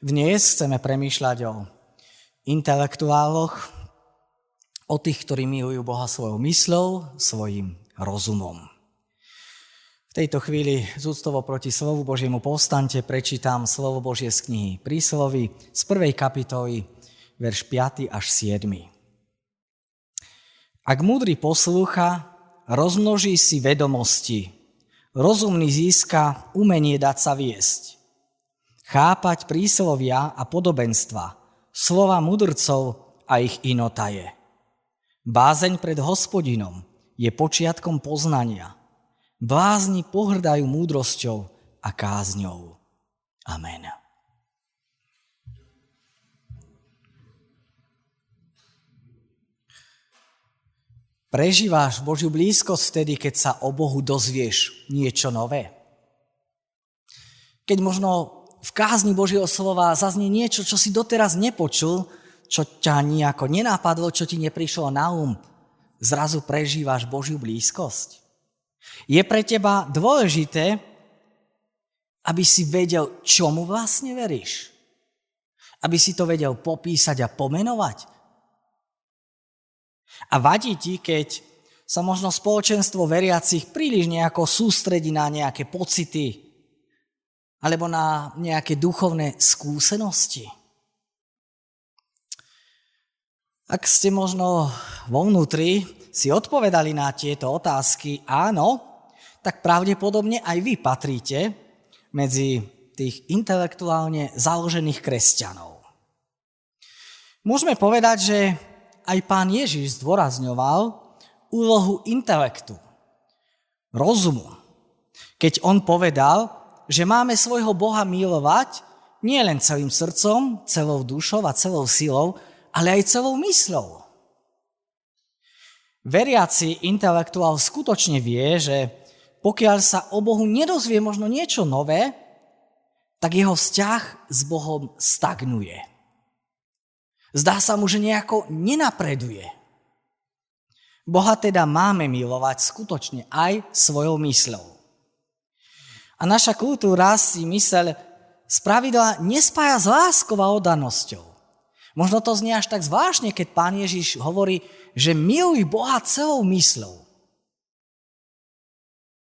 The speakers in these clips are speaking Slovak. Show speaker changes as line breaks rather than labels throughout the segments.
Dnes chceme premýšľať o intelektuáloch, o tých, ktorí milujú Boha svojou mysľou, svojim rozumom. V tejto chvíli z úctovo proti slovu Božiemu povstante prečítam slovo Božie z knihy Príslovy z prvej kapitoly, verš 5 až 7. Ak múdry poslúcha, rozmnoží si vedomosti, rozumný získa umenie dať sa viesť chápať príslovia a podobenstva, slova mudrcov a ich inotaje. Bázeň pred hospodinom je počiatkom poznania. Blázni pohrdajú múdrosťou a kázňou. Amen. Prežíváš Božiu blízkosť vtedy, keď sa o Bohu dozvieš niečo nové? Keď možno v kázni Božieho slova zaznie niečo, čo si doteraz nepočul, čo ťa nejako nenápadlo, čo ti neprišlo na um. Zrazu prežívaš Božiu blízkosť. Je pre teba dôležité, aby si vedel, čomu vlastne veríš. Aby si to vedel popísať a pomenovať. A vadí ti, keď sa možno spoločenstvo veriacich príliš nejako sústredí na nejaké pocity, alebo na nejaké duchovné skúsenosti? Ak ste možno vo vnútri si odpovedali na tieto otázky áno, tak pravdepodobne aj vy patríte medzi tých intelektuálne založených kresťanov. Môžeme povedať, že aj pán Ježiš zdôrazňoval úlohu intelektu, rozumu, keď on povedal, že máme svojho Boha milovať nie len celým srdcom, celou dušou a celou silou, ale aj celou mysľou. Veriaci intelektuál skutočne vie, že pokiaľ sa o Bohu nedozvie možno niečo nové, tak jeho vzťah s Bohom stagnuje. Zdá sa mu, že nejako nenapreduje. Boha teda máme milovať skutočne aj svojou mysľou. A naša kultúra si mysel z pravidla nespája s láskou a oddanosťou. Možno to znie až tak zvláštne, keď pán Ježiš hovorí, že miluj Boha celou mysľou.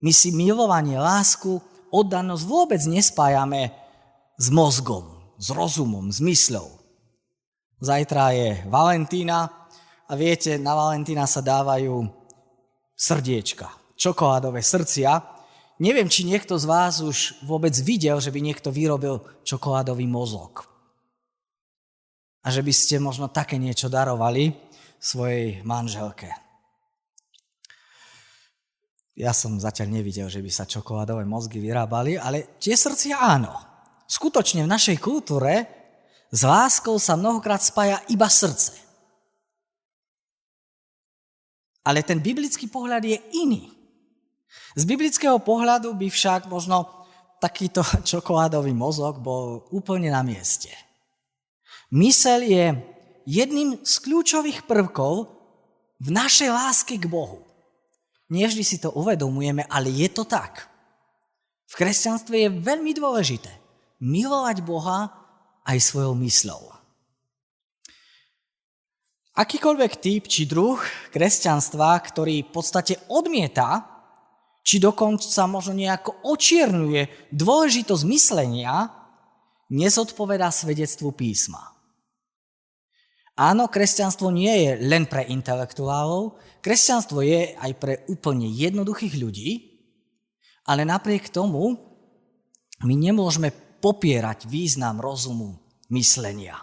My si milovanie, lásku, oddanosť vôbec nespájame s mozgom, s rozumom, s mysľou. Zajtra je Valentína a viete, na Valentína sa dávajú srdiečka, čokoládové srdcia Neviem, či niekto z vás už vôbec videl, že by niekto vyrobil čokoládový mozog. A že by ste možno také niečo darovali svojej manželke. Ja som zatiaľ nevidel, že by sa čokoládové mozgy vyrábali, ale tie srdcia áno. Skutočne v našej kultúre s láskou sa mnohokrát spája iba srdce. Ale ten biblický pohľad je iný. Z biblického pohľadu by však možno takýto čokoládový mozog bol úplne na mieste. Mysel je jedným z kľúčových prvkov v našej láske k Bohu. Nevždy si to uvedomujeme, ale je to tak. V kresťanstve je veľmi dôležité milovať Boha aj svojou mysľou. Akýkoľvek typ či druh kresťanstva, ktorý v podstate odmieta či dokonca možno nejako očierňuje dôležitosť myslenia, nezodpovedá svedectvu písma. Áno, kresťanstvo nie je len pre intelektuálov, kresťanstvo je aj pre úplne jednoduchých ľudí, ale napriek tomu my nemôžeme popierať význam rozumu myslenia,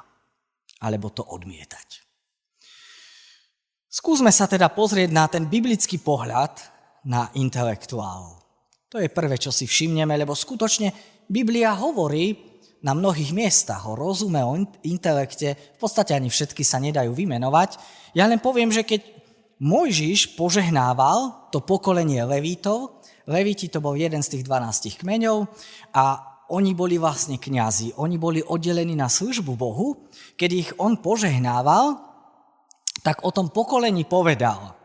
alebo to odmietať. Skúsme sa teda pozrieť na ten biblický pohľad na intelektuál. To je prvé, čo si všimneme, lebo skutočne Biblia hovorí na mnohých miestach o rozume, o intelekte, v podstate ani všetky sa nedajú vymenovať. Ja len poviem, že keď Mojžiš požehnával to pokolenie Levítov, Levíti to bol jeden z tých 12 kmeňov a oni boli vlastne kňazi, oni boli oddelení na službu Bohu. Keď ich on požehnával, tak o tom pokolení povedal,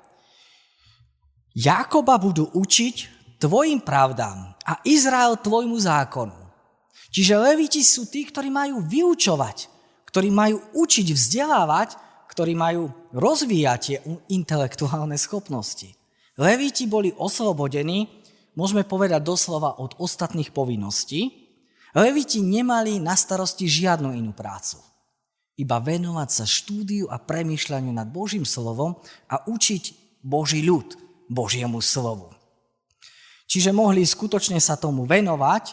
Jakoba budú učiť tvojim pravdám a Izrael tvojmu zákonu. Čiže leviti sú tí, ktorí majú vyučovať, ktorí majú učiť, vzdelávať, ktorí majú rozvíjať tie intelektuálne schopnosti. Levíti boli oslobodení, môžeme povedať doslova, od ostatných povinností. Leviti nemali na starosti žiadnu inú prácu. Iba venovať sa štúdiu a premýšľaniu nad Božím slovom a učiť Boží ľud Božiemu slovu. Čiže mohli skutočne sa tomu venovať,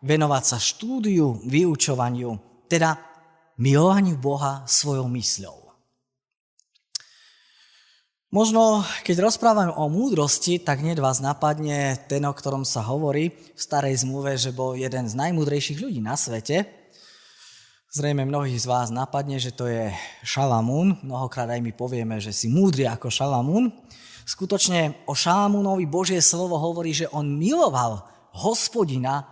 venovať sa štúdiu, vyučovaniu, teda milovaniu Boha svojou mysľou. Možno, keď rozprávame o múdrosti, tak hneď vás napadne ten, o ktorom sa hovorí v starej zmluve, že bol jeden z najmúdrejších ľudí na svete. Zrejme mnohých z vás napadne, že to je Šalamún. Mnohokrát aj my povieme, že si múdry ako Šalamún. Skutočne o Šalamúnovi Božie slovo hovorí, že on miloval hospodina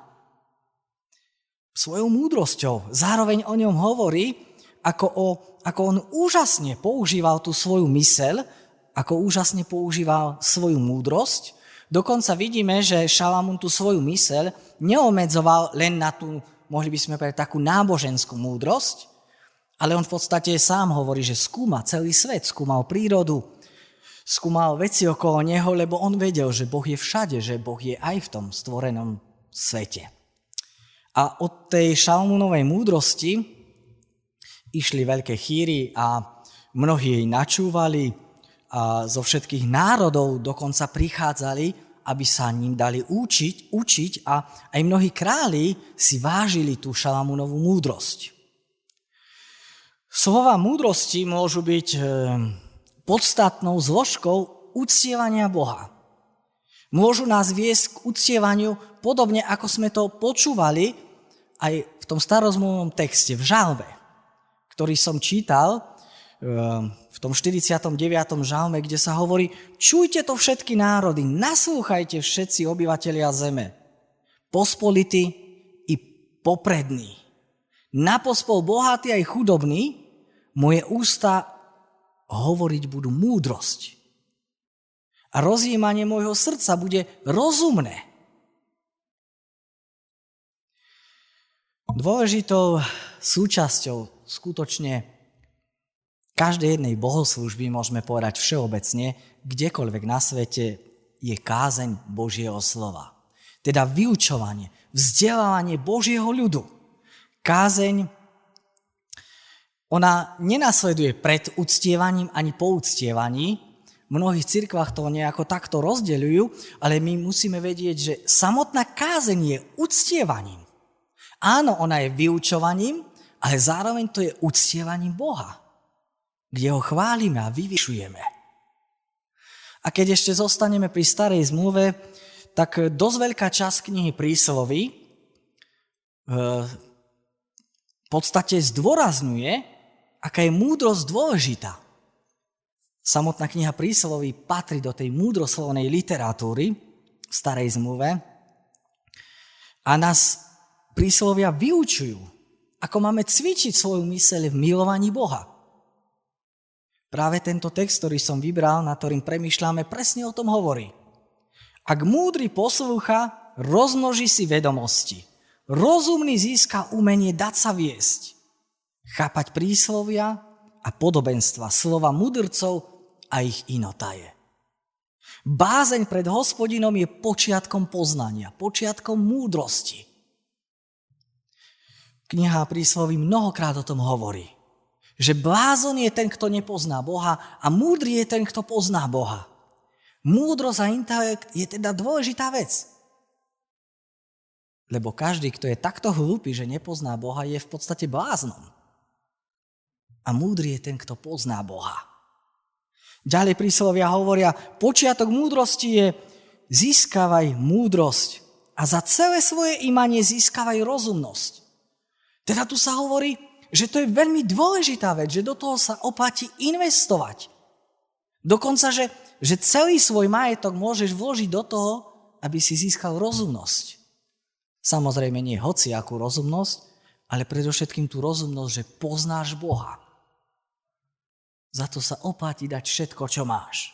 svojou múdrosťou. Zároveň o ňom hovorí, ako, o, ako on úžasne používal tú svoju myseľ, ako úžasne používal svoju múdrosť. Dokonca vidíme, že Šalamún tú svoju myseľ neomedzoval len na tú, mohli by sme povedať, takú náboženskú múdrosť, ale on v podstate sám hovorí, že skúma celý svet, skúmal prírodu, skúmal veci okolo neho, lebo on vedel, že Boh je všade, že Boh je aj v tom stvorenom svete. A od tej Šalmúnovej múdrosti išli veľké chýry a mnohí jej načúvali, a zo všetkých národov dokonca prichádzali, aby sa ním dali učiť, učiť a aj mnohí králi si vážili tú Šalamúnovú múdrosť. Slova múdrosti môžu byť e, podstatnou zložkou uctievania Boha. Môžu nás viesť k uctievaniu podobne, ako sme to počúvali aj v tom starozmluvnom texte, v žalbe, ktorý som čítal, Ehm, v tom 49. žalme, kde sa hovorí, čujte to všetky národy, naslúchajte všetci obyvatelia zeme, pospolity i poprední. Napospol bohatý aj chudobný, moje ústa hovoriť budú múdrosť. A rozjímanie môjho srdca bude rozumné. Dôležitou súčasťou skutočne každej jednej bohoslužby môžeme povedať všeobecne, kdekoľvek na svete je kázeň Božieho slova. Teda vyučovanie, vzdelávanie Božieho ľudu. Kázeň, ona nenasleduje pred uctievaním ani po uctievaní. V mnohých cirkvách to nejako takto rozdeľujú, ale my musíme vedieť, že samotná kázeň je uctievaním. Áno, ona je vyučovaním, ale zároveň to je uctievaním Boha kde ho chválime a vyvyšujeme. A keď ešte zostaneme pri starej zmluve, tak dosť veľká časť knihy príslovy e, v podstate zdôrazňuje, aká je múdrosť dôležitá. Samotná kniha príslovy patrí do tej múdroslovnej literatúry v starej zmluve a nás príslovia vyučujú, ako máme cvičiť svoju myseľ v milovaní Boha. Práve tento text, ktorý som vybral, na ktorým premyšľame, presne o tom hovorí. Ak múdry poslúcha, rozmnoží si vedomosti. Rozumný získa umenie dať sa viesť. Chápať príslovia a podobenstva, slova mudrcov a ich inotaje. Bázeň pred hospodinom je počiatkom poznania, počiatkom múdrosti. Kniha prísloví mnohokrát o tom hovorí že blázon je ten, kto nepozná Boha a múdry je ten, kto pozná Boha. Múdrosť a intelekt je teda dôležitá vec. Lebo každý, kto je takto hlúpy, že nepozná Boha, je v podstate bláznom. A múdry je ten, kto pozná Boha. Ďalej príslovia hovoria, počiatok múdrosti je získavaj múdrosť a za celé svoje imanie získavaj rozumnosť. Teda tu sa hovorí, že to je veľmi dôležitá vec, že do toho sa oplatí investovať. Dokonca, že, že celý svoj majetok môžeš vložiť do toho, aby si získal rozumnosť. Samozrejme nie hociakú rozumnosť, ale predovšetkým tú rozumnosť, že poznáš Boha. Za to sa oplatí dať všetko, čo máš.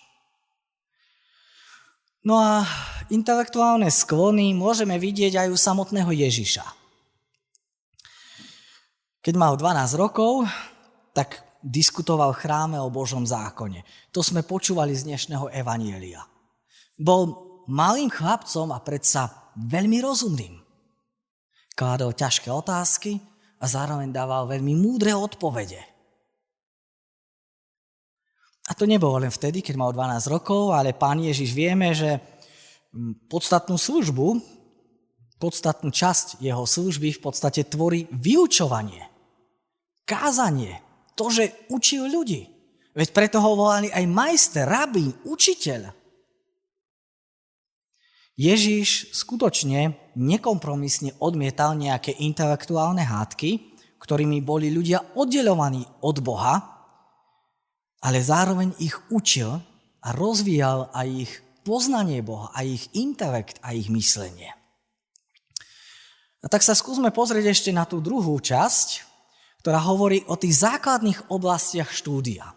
No a intelektuálne sklony môžeme vidieť aj u samotného Ježiša. Keď mal 12 rokov, tak diskutoval v chráme o Božom zákone. To sme počúvali z dnešného evanielia. Bol malým chlapcom a predsa veľmi rozumným. Kládol ťažké otázky a zároveň dával veľmi múdre odpovede. A to nebolo len vtedy, keď mal 12 rokov, ale pán Ježiš vieme, že podstatnú službu, podstatnú časť jeho služby v podstate tvorí vyučovanie, kázanie, to, že učil ľudí. Veď preto ho volali aj majster, rabín, učiteľ. Ježíš skutočne nekompromisne odmietal nejaké intelektuálne hádky, ktorými boli ľudia oddelovaní od Boha, ale zároveň ich učil a rozvíjal aj ich poznanie Boha, aj ich intelekt a ich myslenie. A tak sa skúsme pozrieť ešte na tú druhú časť, ktorá hovorí o tých základných oblastiach štúdia.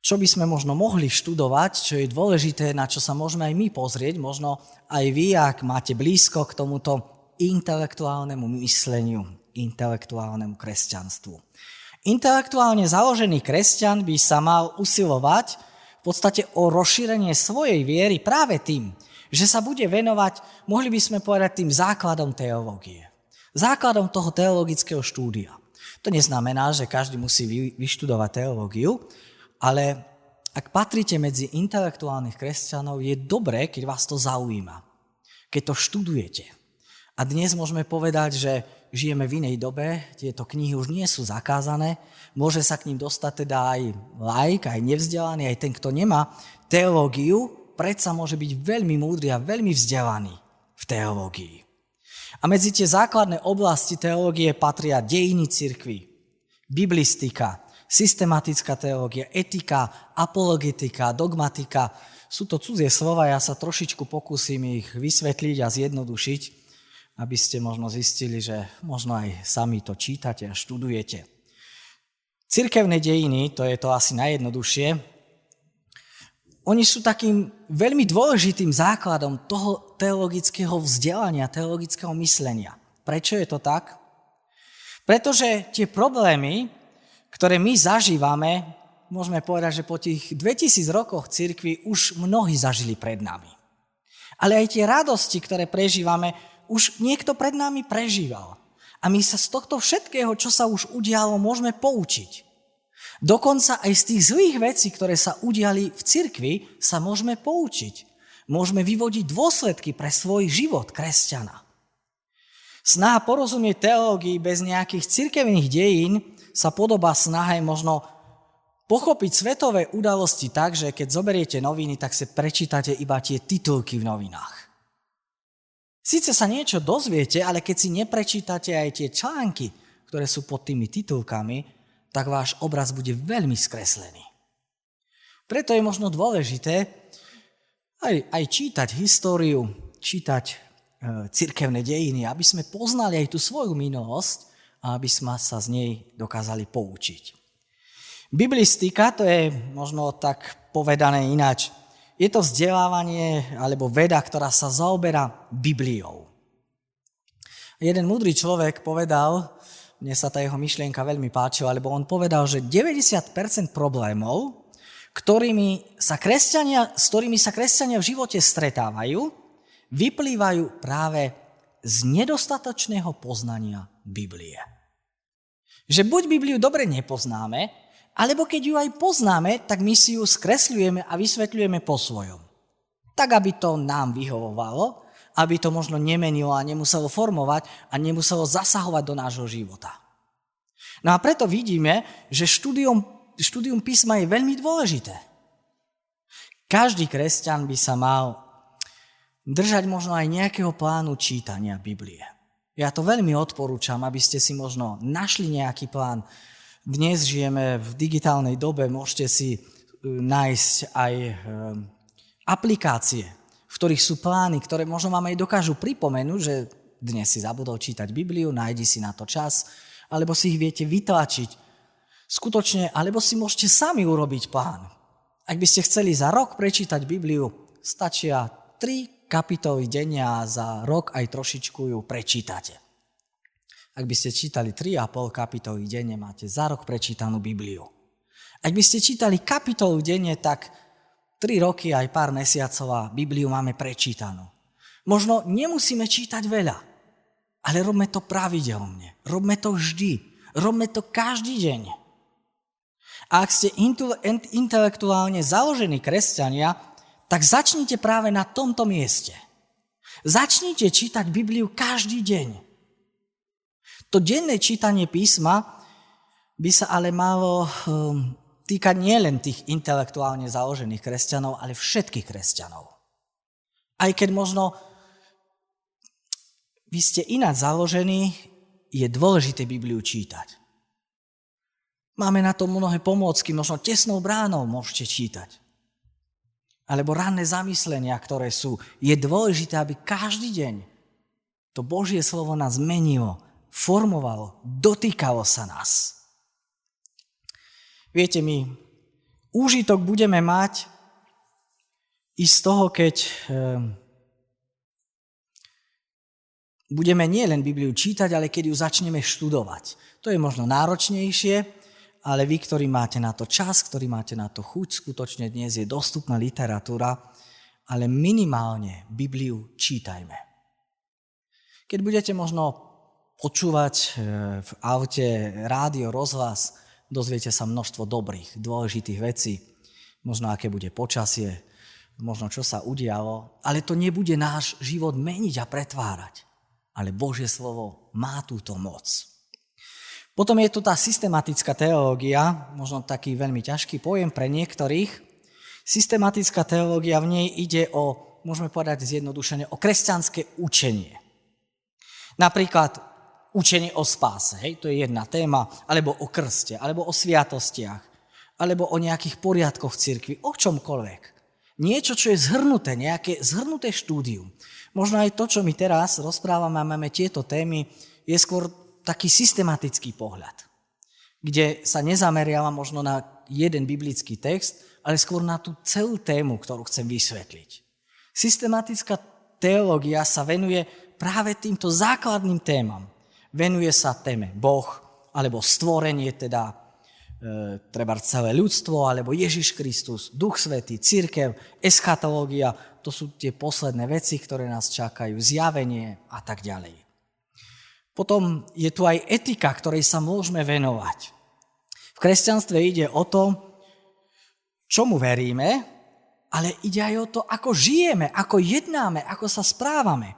Čo by sme možno mohli študovať, čo je dôležité, na čo sa môžeme aj my pozrieť, možno aj vy, ak máte blízko k tomuto intelektuálnemu mysleniu, intelektuálnemu kresťanstvu. Intelektuálne založený kresťan by sa mal usilovať v podstate o rozšírenie svojej viery práve tým, že sa bude venovať, mohli by sme povedať, tým základom teológie. Základom toho teologického štúdia. To neznamená, že každý musí vyštudovať teológiu, ale ak patríte medzi intelektuálnych kresťanov, je dobré, keď vás to zaujíma, keď to študujete. A dnes môžeme povedať, že žijeme v inej dobe, tieto knihy už nie sú zakázané, môže sa k ním dostať teda aj laik, aj nevzdelaný, aj ten, kto nemá teológiu, predsa môže byť veľmi múdry a veľmi vzdelaný v teológii. A medzi tie základné oblasti teológie patria dejiny cirkvy, biblistika, systematická teológia, etika, apologetika, dogmatika. Sú to cudzie slova, ja sa trošičku pokúsim ich vysvetliť a zjednodušiť, aby ste možno zistili, že možno aj sami to čítate a študujete. Cirkevné dejiny, to je to asi najjednoduchšie, oni sú takým veľmi dôležitým základom toho teologického vzdelania, teologického myslenia. Prečo je to tak? Pretože tie problémy, ktoré my zažívame, môžeme povedať, že po tých 2000 rokoch cirkvi už mnohí zažili pred nami. Ale aj tie radosti, ktoré prežívame, už niekto pred nami prežíval. A my sa z tohto všetkého, čo sa už udialo, môžeme poučiť. Dokonca aj z tých zlých vecí, ktoré sa udiali v cirkvi, sa môžeme poučiť. Môžeme vyvodiť dôsledky pre svoj život kresťana. Snaha porozumieť teológii bez nejakých cirkevných dejín sa podobá snahe možno pochopiť svetové udalosti tak, že keď zoberiete noviny, tak sa prečítate iba tie titulky v novinách. Sice sa niečo dozviete, ale keď si neprečítate aj tie články, ktoré sú pod tými titulkami, tak váš obraz bude veľmi skreslený. Preto je možno dôležité aj, aj čítať históriu, čítať e, cirkevné dejiny, aby sme poznali aj tú svoju minulosť a aby sme sa z nej dokázali poučiť. Biblistika, to je možno tak povedané ináč, je to vzdelávanie alebo veda, ktorá sa zaoberá Bibliou. Jeden múdry človek povedal, mne sa tá jeho myšlienka veľmi páčila, lebo on povedal, že 90% problémov, ktorými sa kresťania, s ktorými sa kresťania v živote stretávajú, vyplývajú práve z nedostatočného poznania Biblie. Že buď Bibliu dobre nepoznáme, alebo keď ju aj poznáme, tak my si ju skresľujeme a vysvetľujeme po svojom. Tak, aby to nám vyhovovalo aby to možno nemenilo a nemuselo formovať a nemuselo zasahovať do nášho života. No a preto vidíme, že štúdium, štúdium písma je veľmi dôležité. Každý kresťan by sa mal držať možno aj nejakého plánu čítania Biblie. Ja to veľmi odporúčam, aby ste si možno našli nejaký plán. Dnes žijeme v digitálnej dobe, môžete si e, nájsť aj e, aplikácie, v ktorých sú plány, ktoré možno vám aj dokážu pripomenúť, že dnes si zabudol čítať Bibliu, nájdi si na to čas, alebo si ich viete vytlačiť. Skutočne, alebo si môžete sami urobiť plán. Ak by ste chceli za rok prečítať Bibliu, stačia tri kapitoly denne a za rok aj trošičku ju prečítate. Ak by ste čítali 3,5 kapitoly denne, máte za rok prečítanú Bibliu. Ak by ste čítali kapitolu denne, tak 3 roky aj pár mesiacov a Bibliu máme prečítanú. Možno nemusíme čítať veľa, ale robme to pravidelne. Robme to vždy. Robme to každý deň. A ak ste intelektuálne založení kresťania, tak začnite práve na tomto mieste. Začnite čítať Bibliu každý deň. To denné čítanie písma by sa ale malo um, týkať nielen tých intelektuálne založených kresťanov, ale všetkých kresťanov. Aj keď možno vy ste ináč založení, je dôležité Bibliu čítať. Máme na to mnohé pomôcky, možno tesnou bránou môžete čítať. Alebo ranné zamyslenia, ktoré sú. Je dôležité, aby každý deň to Božie slovo nás menilo, formovalo, dotýkalo sa nás. Viete, my úžitok budeme mať i z toho, keď ehm, budeme nielen Bibliu čítať, ale keď ju začneme študovať. To je možno náročnejšie, ale vy, ktorí máte na to čas, ktorí máte na to chuť, skutočne dnes je dostupná literatúra, ale minimálne Bibliu čítajme. Keď budete možno počúvať e, v aute rádio, rozhlas, dozviete sa množstvo dobrých, dôležitých vecí, možno aké bude počasie, možno čo sa udialo, ale to nebude náš život meniť a pretvárať. Ale Božie slovo má túto moc. Potom je tu tá systematická teológia, možno taký veľmi ťažký pojem pre niektorých. Systematická teológia, v nej ide o, môžeme povedať zjednodušene, o kresťanské učenie. Napríklad učenie o spáse, hej, to je jedna téma, alebo o krste, alebo o sviatostiach, alebo o nejakých poriadkoch v cirkvi, o čomkoľvek. Niečo, čo je zhrnuté, nejaké zhrnuté štúdium. Možno aj to, čo my teraz rozprávame a máme tieto témy, je skôr taký systematický pohľad, kde sa nezameriava možno na jeden biblický text, ale skôr na tú celú tému, ktorú chcem vysvetliť. Systematická teológia sa venuje práve týmto základným témam venuje sa téme Boh, alebo stvorenie, teda e, treba celé ľudstvo, alebo Ježiš Kristus, Duch Svetý, církev, eschatológia, to sú tie posledné veci, ktoré nás čakajú, zjavenie a tak ďalej. Potom je tu aj etika, ktorej sa môžeme venovať. V kresťanstve ide o to, čomu veríme, ale ide aj o to, ako žijeme, ako jednáme, ako sa správame.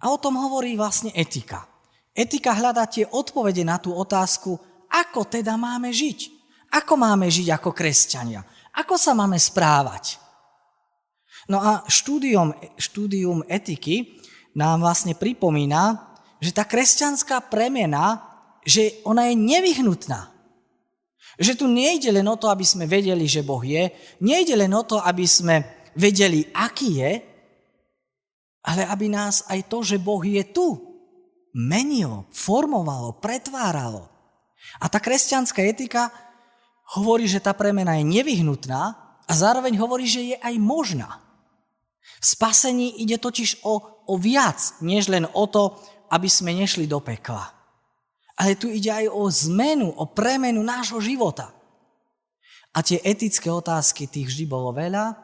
A o tom hovorí vlastne etika. Etika hľadá tie odpovede na tú otázku, ako teda máme žiť. Ako máme žiť ako kresťania. Ako sa máme správať. No a štúdium, štúdium etiky nám vlastne pripomína, že tá kresťanská premena, že ona je nevyhnutná. Že tu nejde len o to, aby sme vedeli, že Boh je, nejde len o to, aby sme vedeli, aký je, ale aby nás aj to, že Boh je tu, menilo, formovalo, pretváralo. A tá kresťanská etika hovorí, že tá premena je nevyhnutná a zároveň hovorí, že je aj možná. V spasení ide totiž o, o viac, než len o to, aby sme nešli do pekla. Ale tu ide aj o zmenu, o premenu nášho života. A tie etické otázky, tých vždy bolo veľa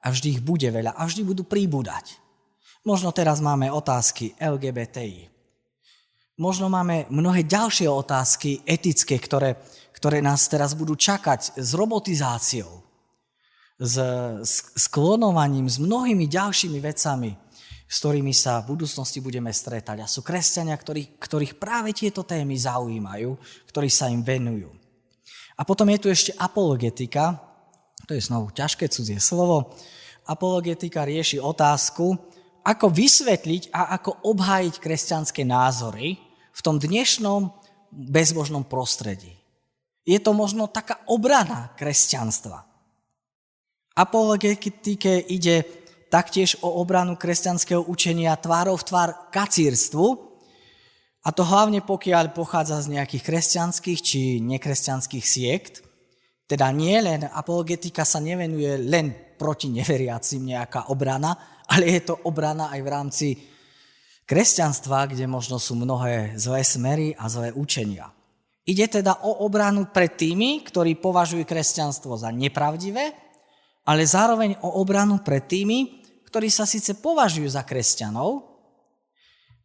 a vždy ich bude veľa a vždy budú príbudať. Možno teraz máme otázky LGBTI. Možno máme mnohé ďalšie otázky etické, ktoré, ktoré nás teraz budú čakať s robotizáciou, s, s, klonovaním, s mnohými ďalšími vecami, s ktorými sa v budúcnosti budeme stretať. A sú kresťania, ktorých, ktorých práve tieto témy zaujímajú, ktorí sa im venujú. A potom je tu ešte apologetika, to je znovu ťažké cudzie slovo. Apologetika rieši otázku, ako vysvetliť a ako obhájiť kresťanské názory v tom dnešnom bezbožnom prostredí. Je to možno taká obrana kresťanstva. Apologetike ide taktiež o obranu kresťanského učenia tvárov v tvár kacírstvu, a to hlavne pokiaľ pochádza z nejakých kresťanských či nekresťanských siekt. Teda nie len apologetika sa nevenuje len proti neveriacim nejaká obrana, ale je to obrana aj v rámci kresťanstva, kde možno sú mnohé zlé smery a zlé učenia. Ide teda o obranu pred tými, ktorí považujú kresťanstvo za nepravdivé, ale zároveň o obranu pred tými, ktorí sa síce považujú za kresťanov,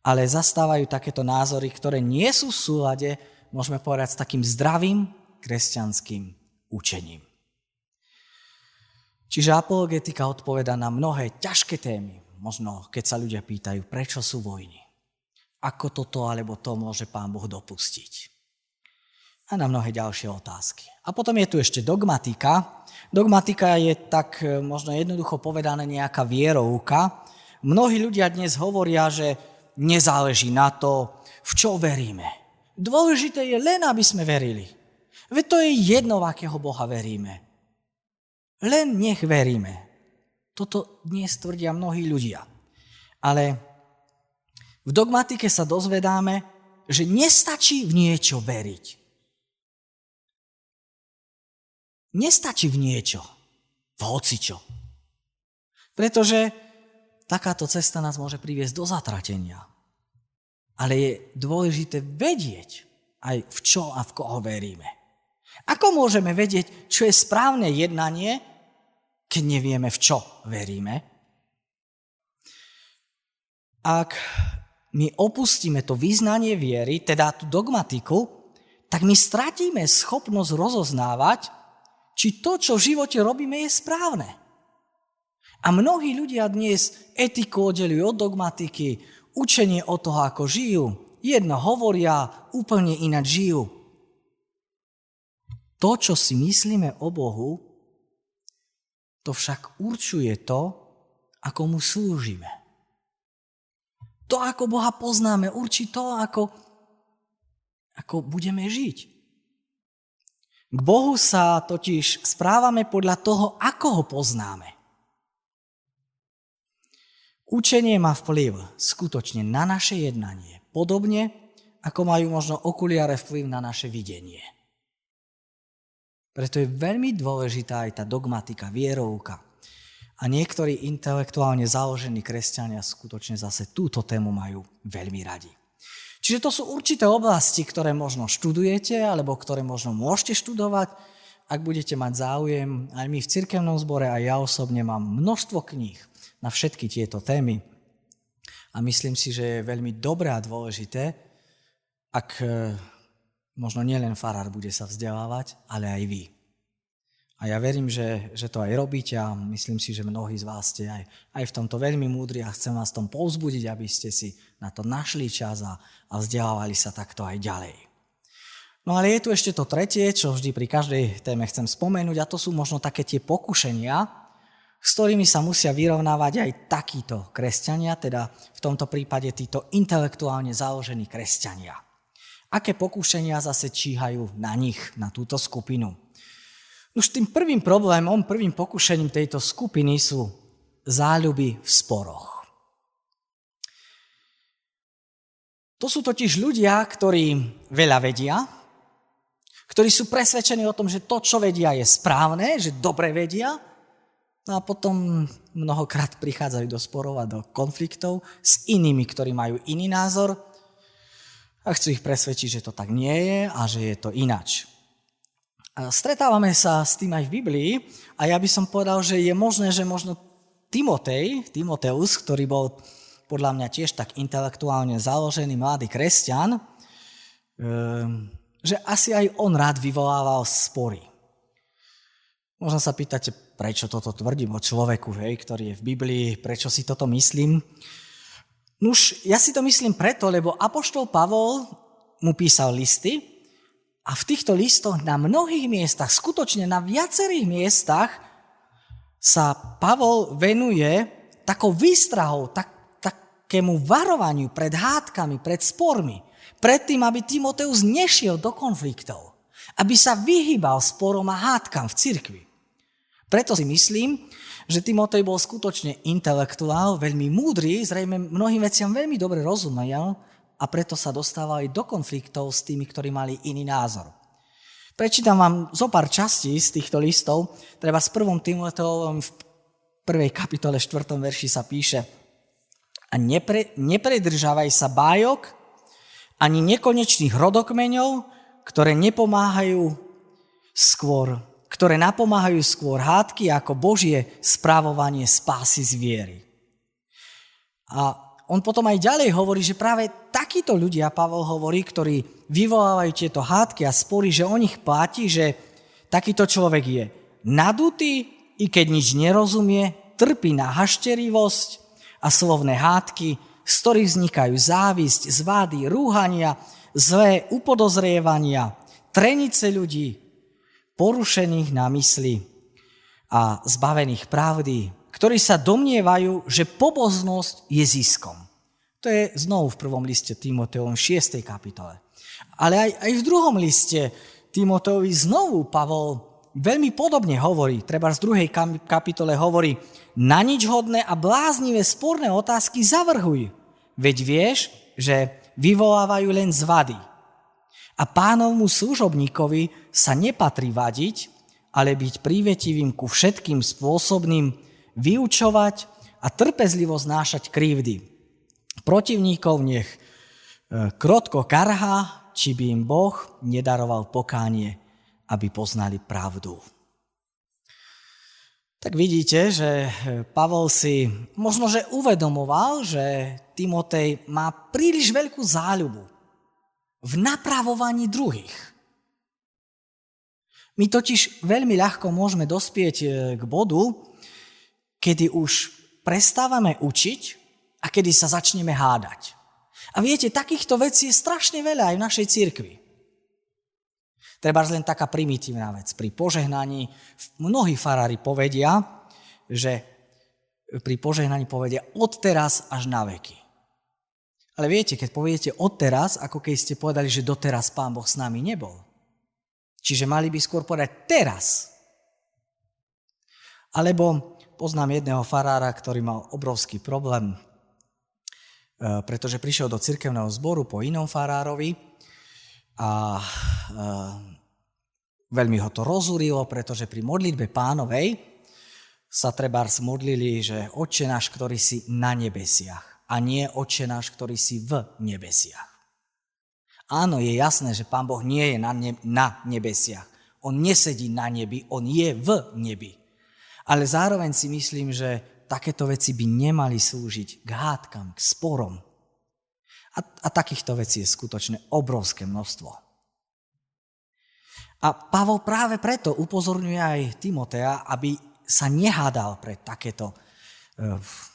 ale zastávajú takéto názory, ktoré nie sú v súlade, môžeme povedať, s takým zdravým kresťanským učením. Čiže apologetika odpoveda na mnohé ťažké témy. Možno keď sa ľudia pýtajú, prečo sú vojny. Ako toto alebo to môže Pán Boh dopustiť. A na mnohé ďalšie otázky. A potom je tu ešte dogmatika. Dogmatika je tak e, možno jednoducho povedané nejaká vierovka. Mnohí ľudia dnes hovoria, že nezáleží na to, v čo veríme. Dôležité je len, aby sme verili. Veď to je jedno, v akého Boha veríme. Len nech veríme. Toto dnes tvrdia mnohí ľudia. Ale v dogmatike sa dozvedáme, že nestačí v niečo veriť. Nestačí v niečo, v hocičo. Pretože takáto cesta nás môže priviesť do zatratenia. Ale je dôležité vedieť aj v čo a v koho veríme. Ako môžeme vedieť, čo je správne jednanie, keď nevieme, v čo veríme? Ak my opustíme to význanie viery, teda tú dogmatiku, tak my stratíme schopnosť rozoznávať, či to, čo v živote robíme, je správne. A mnohí ľudia dnes etiku oddelujú od dogmatiky, učenie o toho, ako žijú. Jedno hovoria, úplne ináč žijú. To, čo si myslíme o Bohu, to však určuje to, ako mu slúžime. To, ako Boha poznáme, určí to, ako, ako budeme žiť. K Bohu sa totiž správame podľa toho, ako ho poznáme. Učenie má vplyv skutočne na naše jednanie, podobne ako majú možno okuliare vplyv na naše videnie. Preto je veľmi dôležitá aj tá dogmatika, vierovka. A niektorí intelektuálne založení kresťania skutočne zase túto tému majú veľmi radi. Čiže to sú určité oblasti, ktoré možno študujete, alebo ktoré možno môžete študovať. Ak budete mať záujem, aj my v cirkevnom zbore, aj ja osobne mám množstvo kníh na všetky tieto témy. A myslím si, že je veľmi dobré a dôležité, ak možno nielen farár bude sa vzdelávať, ale aj vy. A ja verím, že, že to aj robíte a myslím si, že mnohí z vás ste aj, aj v tomto veľmi múdri a chcem vás tom povzbudiť, aby ste si na to našli čas a, a vzdelávali sa takto aj ďalej. No ale je tu ešte to tretie, čo vždy pri každej téme chcem spomenúť a to sú možno také tie pokušenia, s ktorými sa musia vyrovnávať aj takíto kresťania, teda v tomto prípade títo intelektuálne založení kresťania aké pokúšania zase číhajú na nich, na túto skupinu. Už tým prvým problémom, prvým pokušením tejto skupiny sú záľuby v sporoch. To sú totiž ľudia, ktorí veľa vedia, ktorí sú presvedčení o tom, že to, čo vedia, je správne, že dobre vedia, no a potom mnohokrát prichádzajú do sporov a do konfliktov s inými, ktorí majú iný názor a chcú ich presvedčiť, že to tak nie je a že je to inač. Stretávame sa s tým aj v Biblii a ja by som povedal, že je možné, že možno Timotej, Timoteus, ktorý bol podľa mňa tiež tak intelektuálne založený mladý kresťan, ehm, že asi aj on rád vyvolával spory. Možno sa pýtate, prečo toto tvrdím o človeku, hej, ktorý je v Biblii, prečo si toto myslím. Nuž, ja si to myslím preto, lebo Apoštol Pavol mu písal listy a v týchto listoch na mnohých miestach, skutočne na viacerých miestach sa Pavol venuje takou výstrahou, tak, takému varovaniu pred hádkami, pred spormi, pred tým, aby Timoteus nešiel do konfliktov, aby sa vyhýbal sporom a hádkam v cirkvi. Preto si myslím, že Timotej bol skutočne intelektuál, veľmi múdry, zrejme mnohým veciam veľmi dobre rozumel a preto sa dostával aj do konfliktov s tými, ktorí mali iný názor. Prečítam vám zo pár častí z týchto listov. Treba s 1. Timoteom v prvej kapitole 4. verši sa píše A nepre, nepredržávaj sa bájok ani nekonečných rodokmeňov, ktoré nepomáhajú skôr, ktoré napomáhajú skôr hádky ako Božie správovanie spásy z viery. A on potom aj ďalej hovorí, že práve takíto ľudia, Pavel hovorí, ktorí vyvolávajú tieto hádky a spory, že o nich platí, že takýto človek je nadutý, i keď nič nerozumie, trpí na hašterivosť a slovné hádky, z ktorých vznikajú závisť, zvády, rúhania, zlé upodozrievania, trenice ľudí, porušených na mysli a zbavených pravdy, ktorí sa domnievajú, že poboznosť je ziskom. To je znovu v prvom liste Timoteovom 6. kapitole. Ale aj, aj v druhom liste Timoteovi znovu Pavol veľmi podobne hovorí, treba z druhej kapitole hovorí, na nič hodné a bláznivé sporné otázky zavrhuj, veď vieš, že vyvolávajú len zvady. A pánovmu služobníkovi sa nepatrí vadiť, ale byť prívetivým ku všetkým spôsobným, vyučovať a trpezlivo znášať krivdy. Protivníkov nech e, krotko karha, či by im Boh nedaroval pokánie aby poznali pravdu. Tak vidíte, že Pavol si možno, že uvedomoval, že Timotej má príliš veľkú záľubu v napravovaní druhých. My totiž veľmi ľahko môžeme dospieť e, k bodu, kedy už prestávame učiť a kedy sa začneme hádať. A viete, takýchto vecí je strašne veľa aj v našej cirkvi. Treba len taká primitívna vec. Pri požehnaní mnohí farári povedia, že pri požehnaní povedia od teraz až na veky. Ale viete, keď poviete od teraz, ako keď ste povedali, že doteraz Pán Boh s nami nebol. Čiže mali by skôr povedať teraz. Alebo poznám jedného farára, ktorý mal obrovský problém, e, pretože prišiel do cirkevného zboru po inom farárovi a veľmi ho to rozúrilo, pretože pri modlitbe pánovej sa treba modlili, že Otče náš, ktorý si na nebesiach a nie Otče náš, ktorý si v nebesiach. Áno, je jasné, že Pán Boh nie je na, ne- na nebesiach. On nesedí na nebi, on je v nebi. Ale zároveň si myslím, že takéto veci by nemali slúžiť k hádkam, k sporom, a, a takýchto vecí je skutočne obrovské množstvo. A Pavol práve preto upozorňuje aj Timotea, aby sa nehádal pre takéto e,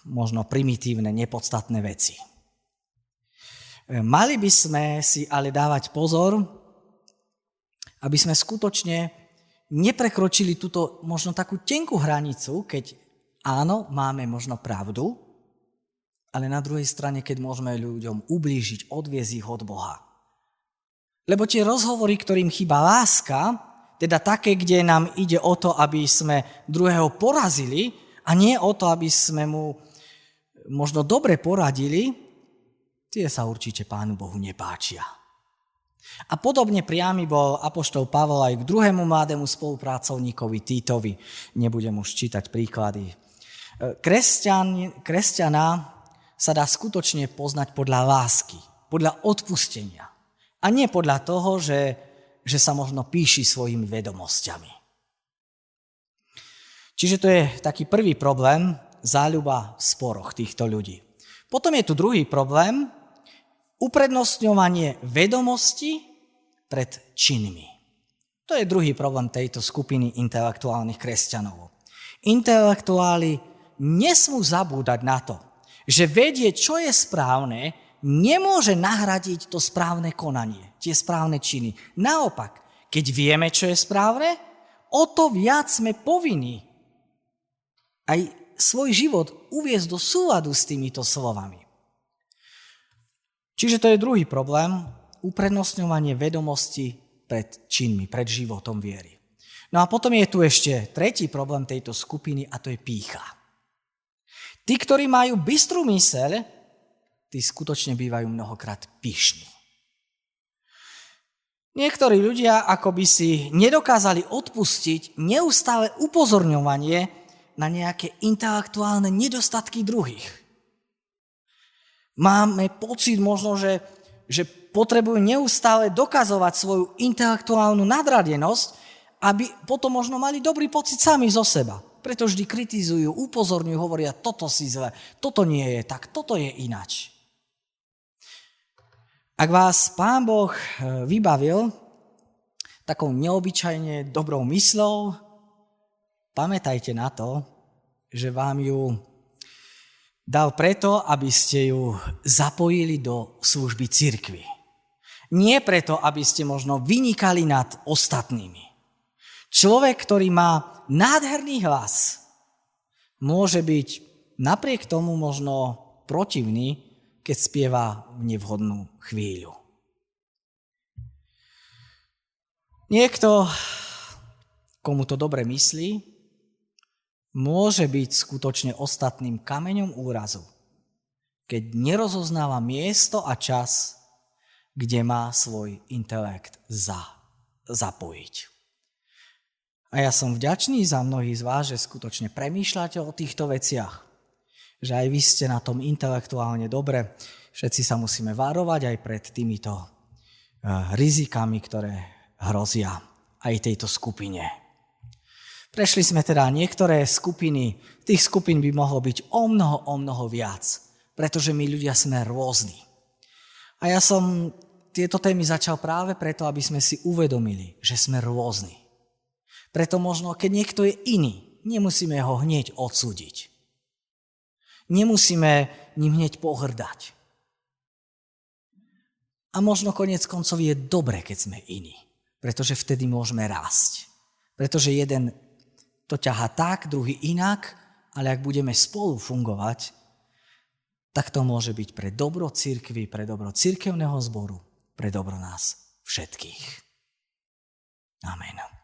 možno primitívne, nepodstatné veci. E, mali by sme si ale dávať pozor, aby sme skutočne neprekročili túto možno takú tenkú hranicu, keď áno, máme možno pravdu, ale na druhej strane, keď môžeme ľuďom ublížiť, odviezť ich od Boha. Lebo tie rozhovory, ktorým chýba láska, teda také, kde nám ide o to, aby sme druhého porazili a nie o to, aby sme mu možno dobre poradili, tie sa určite Pánu Bohu nepáčia. A podobne priamy bol apoštol Pavol aj k druhému mladému spolupracovníkovi Týtovi. Nebudem už čítať príklady. Kresťan, kresťana sa dá skutočne poznať podľa lásky, podľa odpustenia. A nie podľa toho, že, že sa možno píši svojimi vedomosťami. Čiže to je taký prvý problém, záľuba v sporoch týchto ľudí. Potom je tu druhý problém, uprednostňovanie vedomosti pred činmi. To je druhý problém tejto skupiny intelektuálnych kresťanov. Intelektuáli nesmú zabúdať na to, že vedieť, čo je správne, nemôže nahradiť to správne konanie, tie správne činy. Naopak, keď vieme, čo je správne, o to viac sme povinní aj svoj život uviezť do súladu s týmito slovami. Čiže to je druhý problém, uprednostňovanie vedomosti pred činmi, pred životom viery. No a potom je tu ešte tretí problém tejto skupiny a to je pícha. Tí, ktorí majú bystrú myseľ, tí skutočne bývajú mnohokrát pyšní. Niektorí ľudia ako by si nedokázali odpustiť neustále upozorňovanie na nejaké intelektuálne nedostatky druhých. Máme pocit možno, že, že potrebujú neustále dokazovať svoju intelektuálnu nadradenosť, aby potom možno mali dobrý pocit sami zo seba. Preto vždy kritizujú, upozorňujú, hovoria, toto si zle, toto nie je tak, toto je inač. Ak vás Pán Boh eh, vybavil takou neobyčajne dobrou myslou, pamätajte na to, že vám ju dal preto, aby ste ju zapojili do služby cirkvi. Nie preto, aby ste možno vynikali nad ostatnými. Človek, ktorý má nádherný hlas, môže byť napriek tomu možno protivný, keď spieva v nevhodnú chvíľu. Niekto, komu to dobre myslí, môže byť skutočne ostatným kameňom úrazu, keď nerozoznáva miesto a čas, kde má svoj intelekt za, zapojiť. A ja som vďačný za mnohých z vás, že skutočne premýšľate o týchto veciach. Že aj vy ste na tom intelektuálne dobre. Všetci sa musíme varovať aj pred týmito eh, rizikami, ktoré hrozia aj tejto skupine. Prešli sme teda niektoré skupiny, tých skupín by mohlo byť o mnoho, o mnoho viac, pretože my ľudia sme rôzni. A ja som tieto témy začal práve preto, aby sme si uvedomili, že sme rôzni. Preto možno, keď niekto je iný, nemusíme ho hneď odsúdiť. Nemusíme ním hneď pohrdať. A možno konec koncov je dobre, keď sme iní, pretože vtedy môžeme rásť. Pretože jeden to ťaha tak, druhý inak, ale ak budeme spolu fungovať, tak to môže byť pre dobro církvy, pre dobro církevného zboru, pre dobro nás všetkých. Amen.